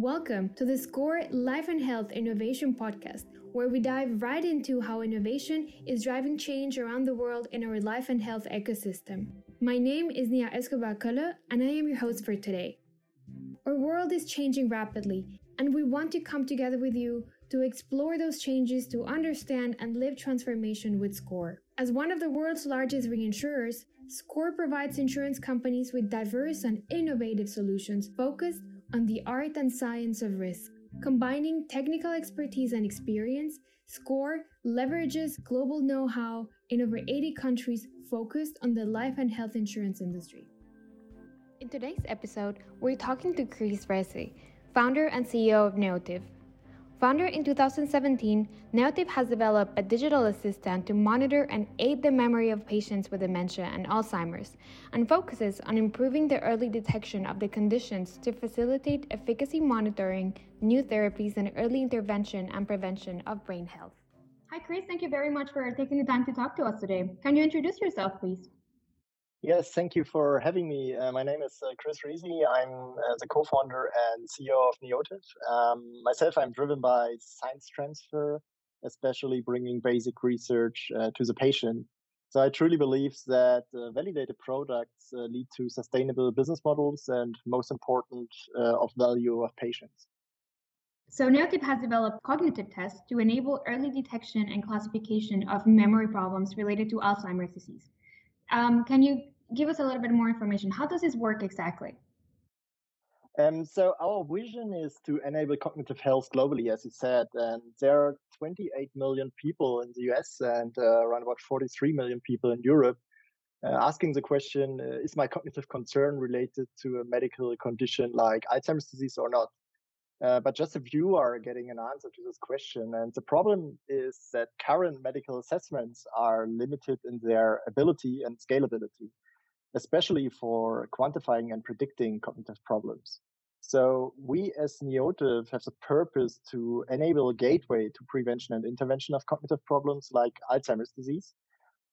Welcome to the SCOR Life and Health Innovation Podcast, where we dive right into how innovation is driving change around the world in our life and health ecosystem. My name is Nia Escobar Kulle, and I am your host for today. Our world is changing rapidly, and we want to come together with you to explore those changes to understand and live transformation with SCOR. As one of the world's largest reinsurers, SCOR provides insurance companies with diverse and innovative solutions focused on the art and science of risk. Combining technical expertise and experience, SCOR leverages global know how in over 80 countries focused on the life and health insurance industry. In today's episode, we're talking to Chris Rehse, founder and CEO of Neotiv, Founded in 2017, Neotiv has developed a digital assistant to monitor and aid the memory of patients with dementia and Alzheimer's, and focuses on improving the early detection of the conditions to facilitate efficacy monitoring, new therapies, and early intervention and prevention of brain health. Hi, Chris. Thank you very much for taking the time to talk to us today. Can you introduce yourself, please? Yes, thank you for having me. Uh, my name is uh, Chris Rehse. I'm uh, the co-founder and CEO of Neotiv. Um, myself, I'm driven by science transfer, especially bringing basic research uh, to the patient. So I truly believe that uh, validated products uh, lead to sustainable business models and, most important, of value of patients. So Neotiv has developed cognitive tests to enable early detection and classification of memory problems related to Alzheimer's disease. Um, can you give us a little bit more information? How does this work exactly? Um, so our vision is to enable cognitive health globally, as you said, and there are 28 million people in the US and uh, around about 43 million people in Europe. Uh, asking the question, uh, is my cognitive concern related to a medical condition like Alzheimer's disease or not? Uh, but just a are getting an answer to this question. And the problem is that current medical assessments are limited in their ability and scalability, especially for quantifying and predicting cognitive problems. So we as Neotiv have the purpose to enable a gateway to prevention and intervention of cognitive problems like Alzheimer's disease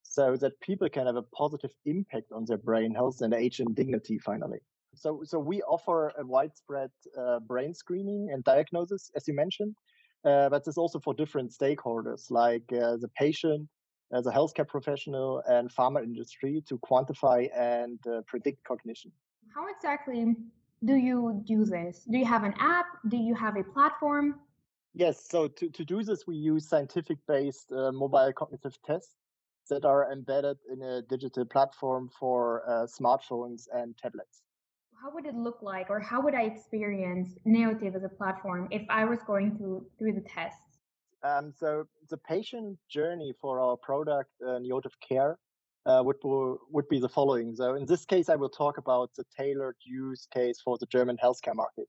so that people can have a positive impact on their brain health and age and dignity finally. So, so we offer a widespread uh, brain screening and diagnosis, as you mentioned, uh, but it's also for different stakeholders like uh, the patient, as a healthcare professional, and pharma industry to quantify and uh, predict cognition. How exactly do you do this? Do you have an app? Do you have a platform? Yes. So to, to do this, we use scientific-based uh, mobile cognitive tests that are embedded in a digital platform for uh, smartphones and tablets how would it look like or how would I experience Neotiv as a platform if I was going through through the tests? Um, so the patient journey for our product, uh, Neotiv Care, uh, would, would be the following. So in this case, I will talk about the tailored use case for the German healthcare market,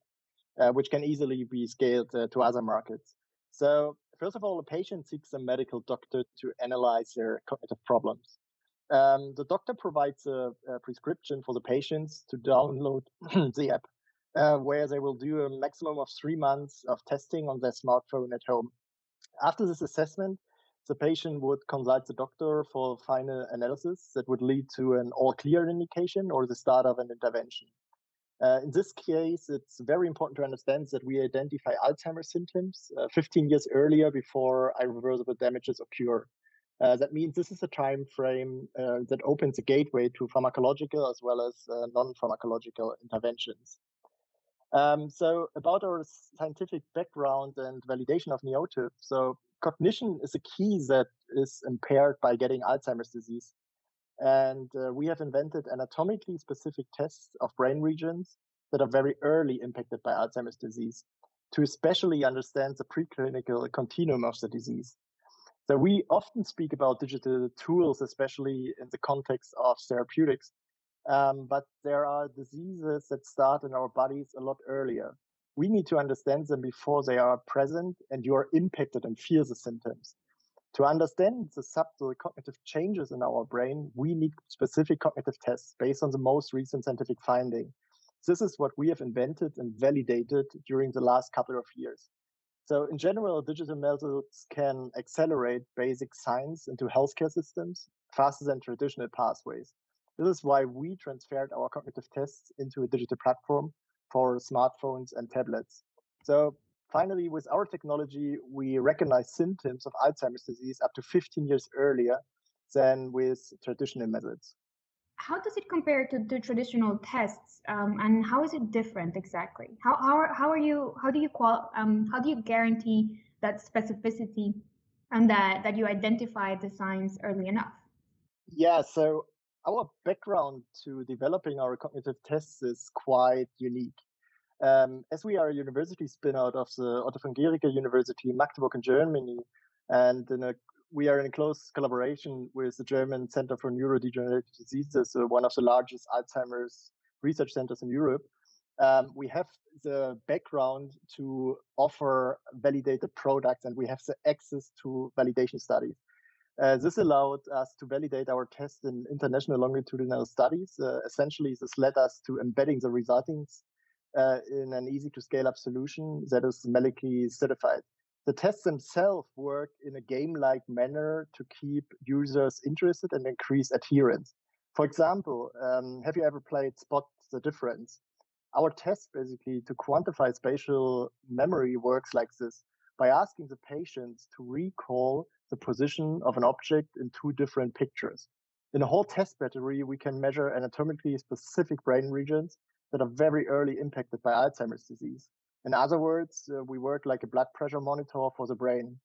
uh, which can easily be scaled uh, to other markets. So first of all, a patient seeks a medical doctor to analyze their cognitive problems. Um, the doctor provides a, a, prescription for the patients to download the app, uh, where they will do a maximum of three months of testing on their smartphone at home. After this assessment, the patient would consult the doctor for final analysis that would lead to an all clear indication or the start of an intervention. Uh, in this case, it's very important to understand that we identify Alzheimer's symptoms uh, 15 years earlier before irreversible damages occur. Uh, that means this is a time frame uh, that opens a gateway to pharmacological as well as uh, non-pharmacological interventions. Um, so about our scientific background and validation of Neotiv. So cognition is a key that is impaired by getting Alzheimer's disease. And uh, we have invented anatomically specific tests of brain regions that are very early impacted by Alzheimer's disease to especially understand the preclinical continuum of the disease. So we often speak about digital tools, especially in the context of therapeutics. Um, but there are diseases that start in our bodies a lot earlier. We need to understand them before they are present and you are impacted and feel the symptoms. To understand the subtle cognitive changes in our brain, we need specific cognitive tests based on the most recent scientific finding. This is what we have invented and validated during the last couple of years. So in general, digital methods can accelerate basic science into healthcare systems faster than traditional pathways. This is why we transferred our cognitive tests into a digital platform for smartphones and tablets. So finally, with our technology, we recognize symptoms of Alzheimer's disease up to 15 years earlier than with traditional methods. How does it compare to traditional tests, um, and how is it different exactly? How, how, are, how are you? How do you qual? Um, how do you guarantee that specificity and that that you identify the signs early enough? Yeah. So our background to developing our cognitive tests is quite unique. Um, as we are a university spin out of the Otto von Guericke University in Magdeburg in Germany, and in a we are in close collaboration with the German Center for Neurodegenerative Diseases, uh, one of the largest Alzheimer's research centers in Europe. Um, we have the background to offer validated products and we have the access to validation studies. Uh, this allowed us to validate our test in international longitudinal studies. Uh, essentially, this led us to embedding the results uh, in an easy to scale up solution that is medically certified the tests themselves work in a game-like manner to keep users interested and increase adherence. For example, um, have you ever played Spot the Difference? Our test basically to quantify spatial memory works like this by asking the patients to recall the position of an object in two different pictures. In a whole test battery, we can measure anatomically specific brain regions that are very early impacted by Alzheimer's disease. In other words, uh, we work like a blood pressure monitor for the brain.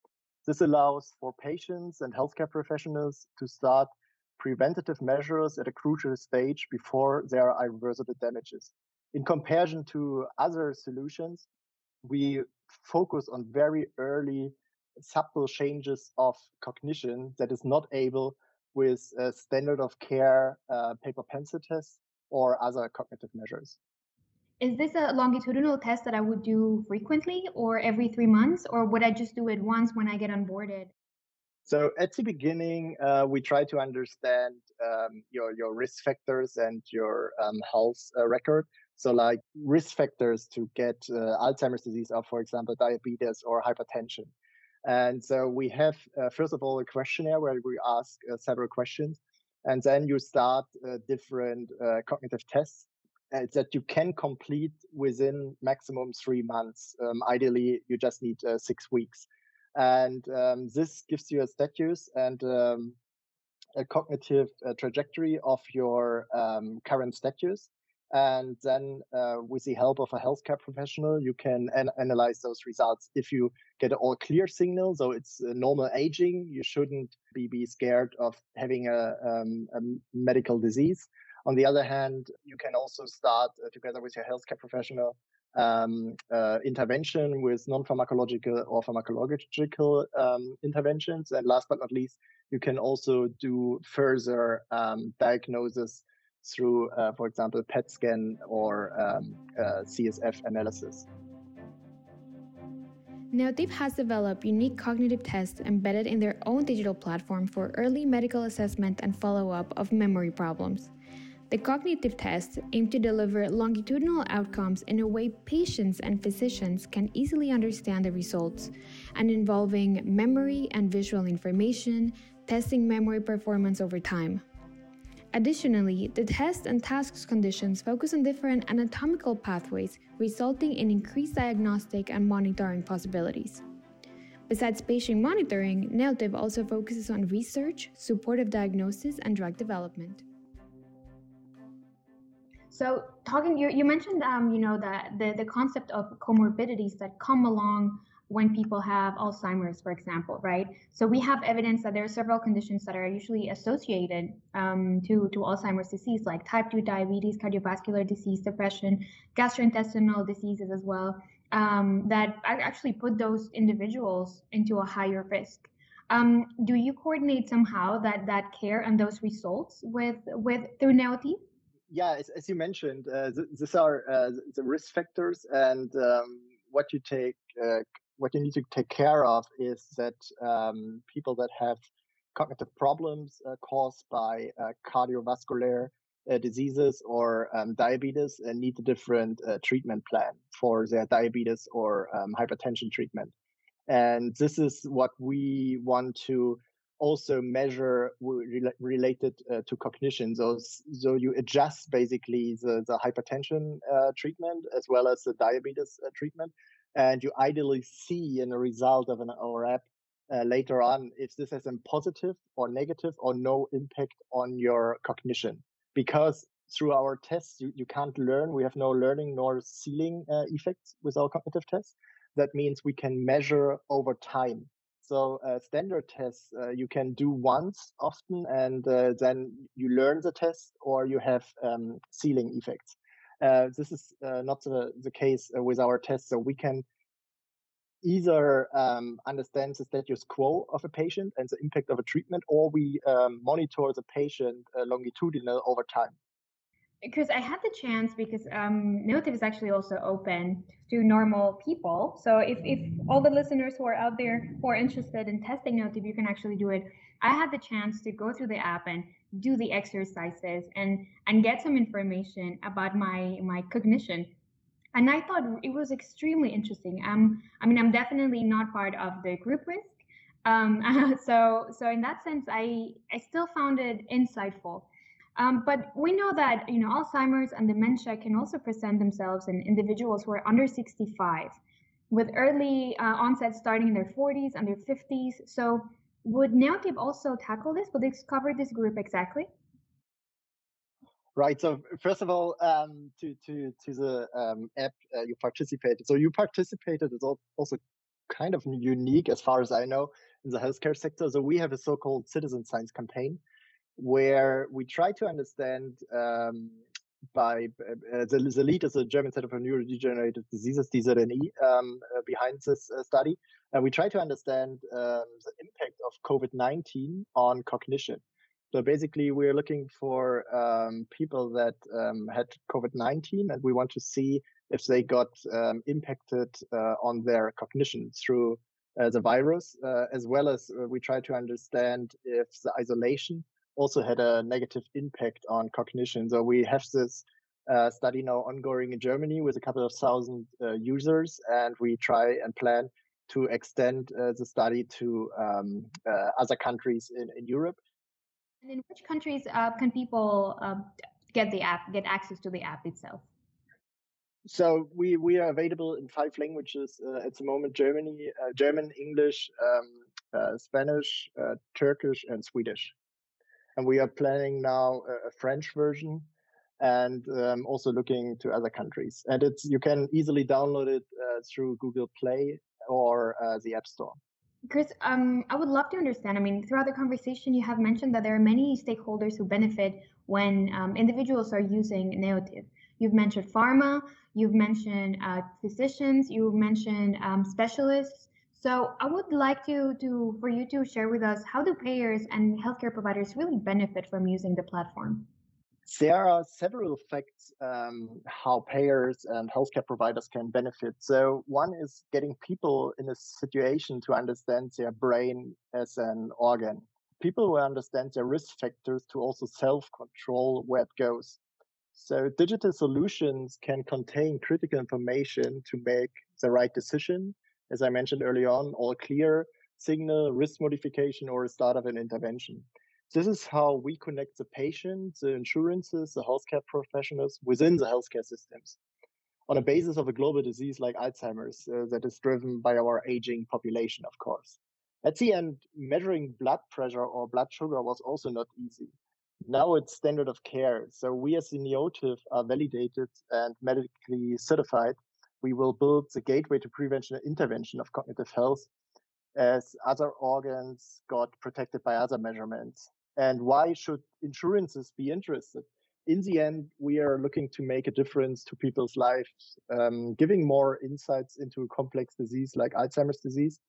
This allows for patients and healthcare professionals to start preventative measures at a crucial stage before there are irreversible damages. In comparison to other solutions, we focus on very early subtle changes of cognition that is not able with standard of care uh, paper pencil tests or other cognitive measures is this a longitudinal test that I would do frequently or every three months, or would I just do it once when I get onboarded? So at the beginning, uh, we try to understand um, your your risk factors and your um, health uh, record. So like risk factors to get uh, Alzheimer's disease are, for example, diabetes or hypertension. And so we have uh, first of all a questionnaire where we ask uh, several questions, and then you start uh, different cognitive tests that you can complete within maximum three months. Um, ideally, you just need uh, six weeks. And um, this gives you a status and um, a cognitive uh, trajectory of your um, current status. And then, uh, with the help of a healthcare professional, you can an- analyze those results. If you get an all clear signal, so it's normal aging, you shouldn't be, be scared of having a, um, a medical disease. On the other hand, you can also start uh, together with your healthcare professional um, uh, intervention with non-pharmacological or pharmacological um, interventions. And last but not least, you can also do further um, diagnosis through, uh, for example, PET scan or um, uh, CSF analysis. Neotiv has developed unique cognitive tests embedded in their own digital platform for early medical assessment and follow up of memory problems. The cognitive tests aim to deliver longitudinal outcomes in a way patients and physicians can easily understand the results, and involving memory and visual information, testing memory performance over time. Additionally, the test and tasks conditions focus on different anatomical pathways, resulting in increased diagnostic and monitoring possibilities. Besides patient monitoring, Neotiv also focuses on research, supportive diagnosis, and drug development. So talking, you, you mentioned, um, you know, that the, the concept of comorbidities that come along when people have Alzheimer's, for example, right? So we have evidence that there are several conditions that are usually associated um, to, to Alzheimer's disease, like type 2 diabetes, cardiovascular disease, depression, gastrointestinal diseases as well, um, that actually put those individuals into a higher risk. Um, do you coordinate somehow that that care and those results with with through Neotiv? Yeah, as, as, you mentioned, uh, th- these are uh, the risk factors, and um, what you take, uh, what you need to take care of is that um, people that have cognitive problems uh, caused by uh, cardiovascular uh, diseases or um, diabetes need a different treatment plan for their diabetes or um, hypertension treatment. And this is what we want to also measure re- related uh, to cognition. So, so you adjust basically the, the hypertension uh, treatment as well as the diabetes uh, treatment. and you ideally see in the result of an our app uh, later on if this has a positive or negative or no impact on your cognition because through our tests you, you can't learn we have no learning nor ceiling uh, effects with our cognitive tests that means we can measure over time so uh, standard tests uh, you can do once often and uh, then you learn the test or you have um, ceiling effects uh, this is uh, not the, the case with our tests so we can either um, understand the status quo of a patient and the impact of a treatment, or we um, monitor the patient uh, longitudinal over time. Because I had the chance, because um, Neotiv is actually also open to normal people. So if, if all the listeners who are out there who are interested in testing Neotiv, you can actually do it. I had the chance to go through the app and do the exercises and and get some information about my my cognition and I thought it was extremely interesting. Um, I mean, I'm definitely not part of the group risk. Um, so, so in that sense, I I still found it insightful. Um, but we know that you know Alzheimer's and dementia can also present themselves in individuals who are under 65, with early uh, onset starting in their 40s and their 50s. So, would Neotiv also tackle this? Would they cover this group exactly? Right. So first of all, um, to to to the um, app uh, you participated. So you participated is also kind of unique, as far as I know, in the healthcare sector. So we have a so-called citizen science campaign, where we try to understand um, by uh, the, the lead is the German Center for Neurodegenerative Diseases, DZNE, um, uh, behind this uh, study. And we try to understand um, the impact of COVID-19 on cognition. So basically, we're looking for um, people that um, had COVID 19, and we want to see if they got um, impacted uh, on their cognition through uh, the virus, uh, as well as we try to understand if the isolation also had a negative impact on cognition. So we have this uh, study now ongoing in Germany with a couple of thousand uh, users, and we try and plan to extend the study to um, other countries in, in Europe. And in which countries uh, can people uh, get the app, get access to the app itself? So we we are available in five languages uh, at the moment: Germany, uh, German, English, um, uh, Spanish, uh, Turkish, and Swedish. And we are planning now a, a French version, and um, also looking to other countries. And it's you can easily download it through Google Play or the App Store. Chris, um, I would love to understand. I mean, throughout the conversation, you have mentioned that there are many stakeholders who benefit when um, individuals are using Neotiv. You've mentioned pharma, you've mentioned uh, physicians, you've mentioned um, specialists. So I would like to, to for you to share with us how do payers and healthcare providers really benefit from using the platform? there are several effects um, how payers and healthcare providers can benefit. So one is getting people in a situation to understand their brain as an organ. People who understand their risk factors to also self-control where it goes. So digital solutions can contain critical information to make the right decision. As I mentioned early on, all clear, signal, risk modification, or a start of an intervention. This is how we connect the patient, the insurances, the healthcare professionals within the healthcare systems on a basis of a global disease like Alzheimer's uh, that is driven by our aging population, of course. At the end, measuring blood pressure or blood sugar was also not easy. Now it's standard of care. So we as the Neotiv are validated and medically certified. We will build the gateway to prevention and intervention of cognitive health as other organs got protected by other measurements and why should insurances be interested? In the end, we are looking to make a difference to people's lives, um, giving more insights into a complex disease like Alzheimer's disease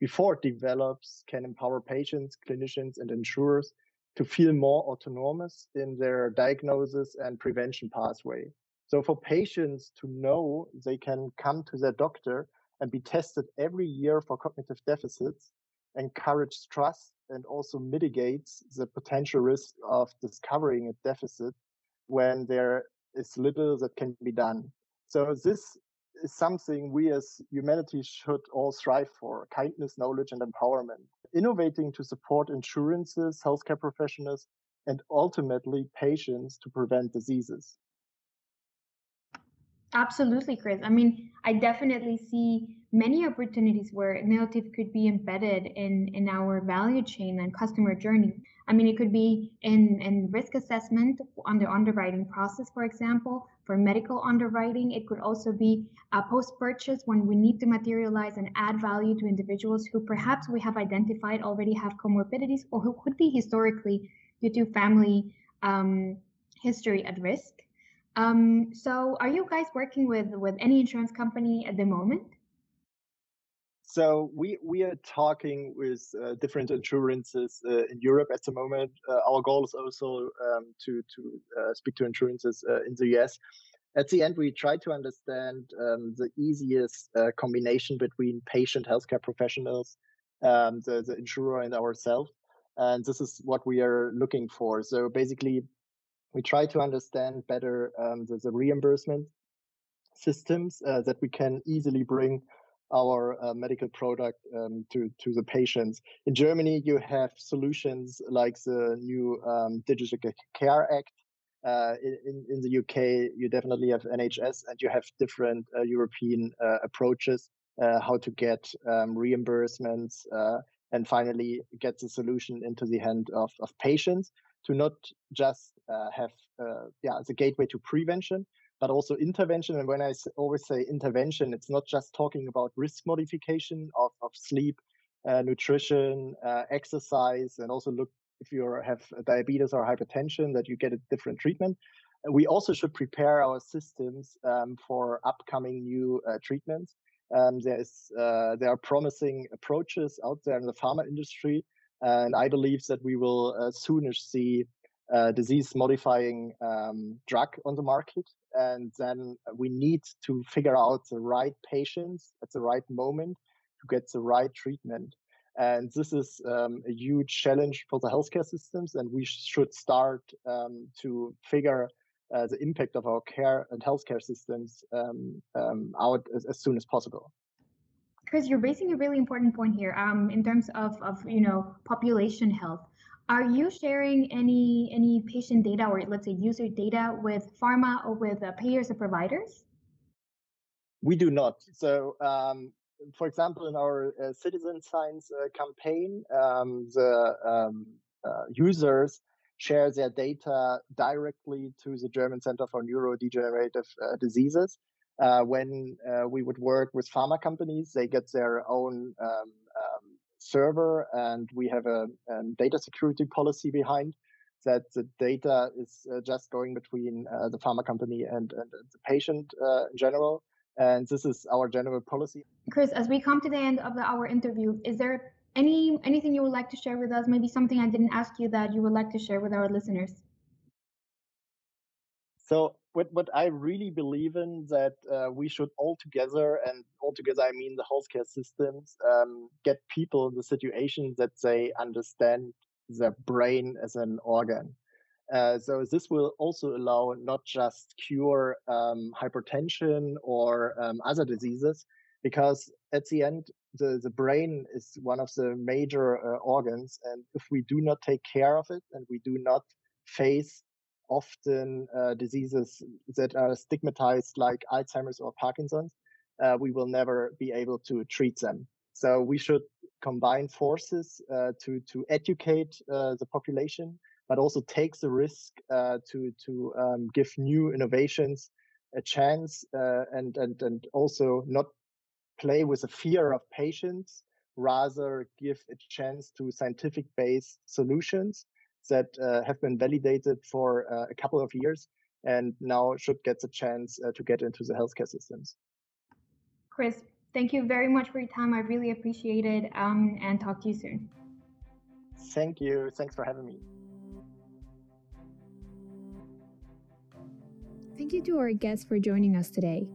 before it develops can empower patients, clinicians, and insurers to feel more autonomous in their diagnosis and prevention pathway. So for patients to know they can come to their doctor and be tested every year for cognitive deficits encourage trust and also mitigates the potential risk of discovering a deficit when there is little that can be done. So this is something we as humanity should all strive for kindness, knowledge, and empowerment. Innovating to support insurances, healthcare professionals, and ultimately patients to prevent diseases. Absolutely, Chris. I mean, I definitely see many opportunities where Neotiv could be embedded in, in our value chain and customer journey. I mean, it could be in, in risk assessment on the underwriting process, for example, for medical underwriting. It could also be a post purchase when we need to materialize and add value to individuals who perhaps we have identified already have comorbidities or who could be historically due to family um, history at risk. Um, so, are you guys working with with any insurance company at the moment? So we we are talking with uh, different insurances uh, in Europe at the moment. Uh, our goal is also um, to to uh, speak to insurances uh, in the US. At the end, we try to understand um, the easiest uh, combination between patient healthcare professionals, um, the the insurer, and ourselves. And this is what we are looking for. So basically, we try to understand better um, the, the, reimbursement systems uh, that we can easily bring our uh, medical product um, to to the patients. In Germany, you have solutions like the new um, Digital Care Act. Uh, in in the UK, you definitely have NHS, and you have different uh, European uh, approaches uh, how to get um, reimbursements and finally get the solution into the hand of, of patients to not just uh, have uh, yeah the gateway to prevention but also intervention. And when i always say intervention it's not just talking about risk modification of, of sleep uh, nutrition uh, exercise and also look if you have diabetes or hypertension that you get a different treatment. We also should prepare our systems um, for upcoming new uh, treatments. Um, there is uh, there are promising approaches out there in the pharma industry and I believe that we will uh, sooner see a disease modifying um, drug on the market. And then we need to figure out the right patients at the right moment to get the right treatment. And this is um, a huge challenge for the healthcare systems. And we should start um, to figure uh, the impact of our care and healthcare systems um, um, out as, as soon as possible. Chris, you're raising a really important point here um, in terms of, of you know population health. Are you sharing any any patient data or let's say user data with pharma or with uh, payers or providers? We do not. So, um, for example, in our uh, citizen science uh, campaign, um, the um, uh, users share their data directly to the German Center for Neurodegenerative uh, Diseases uh, when we would work with pharma companies, they get their own um, server, and we have a, a, data security policy behind that the data is uh, just going between uh, the pharma company and, and the patient uh, in general. And this is our general policy. Chris, as we come to the end of the, our interview, is there any anything you would like to share with us? Maybe something I didn't ask you that you would like to share with our listeners? So what what I really believe in that uh, we should all together, and all together I mean the healthcare systems, um, get people in the situation that they understand their brain as an organ. Uh, so this will also allow not just cure um, hypertension or um, other diseases, because at the end the, the brain is one of the major uh, organs, and if we do not take care of it and we do not face often uh, diseases that are stigmatized like Alzheimer's or Parkinson's, uh, we will never be able to treat them. So we should combine forces uh, to to educate the population, but also take the risk to to um, give new innovations a chance and and and also not play with the fear of patients, rather give a chance to scientific based solutions that uh, have been validated for uh, a couple of years and now should get the chance uh, to get into the healthcare systems. Chris, thank you very much for your time. I really appreciate it um, and talk to you soon. Thank you. Thanks for having me. Thank you to our guests for joining us today.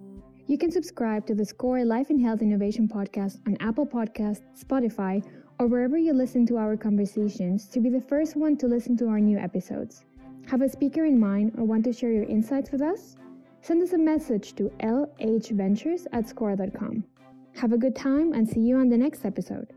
You can subscribe to the SCOR Life and Health Innovation podcast on Apple Podcasts, Spotify, or wherever you listen to our conversations to be the first one to listen to our new episodes. Have a speaker in mind or want to share your insights with us? Send us a message to lhventures at scor.com. Have a good time and see you on the next episode.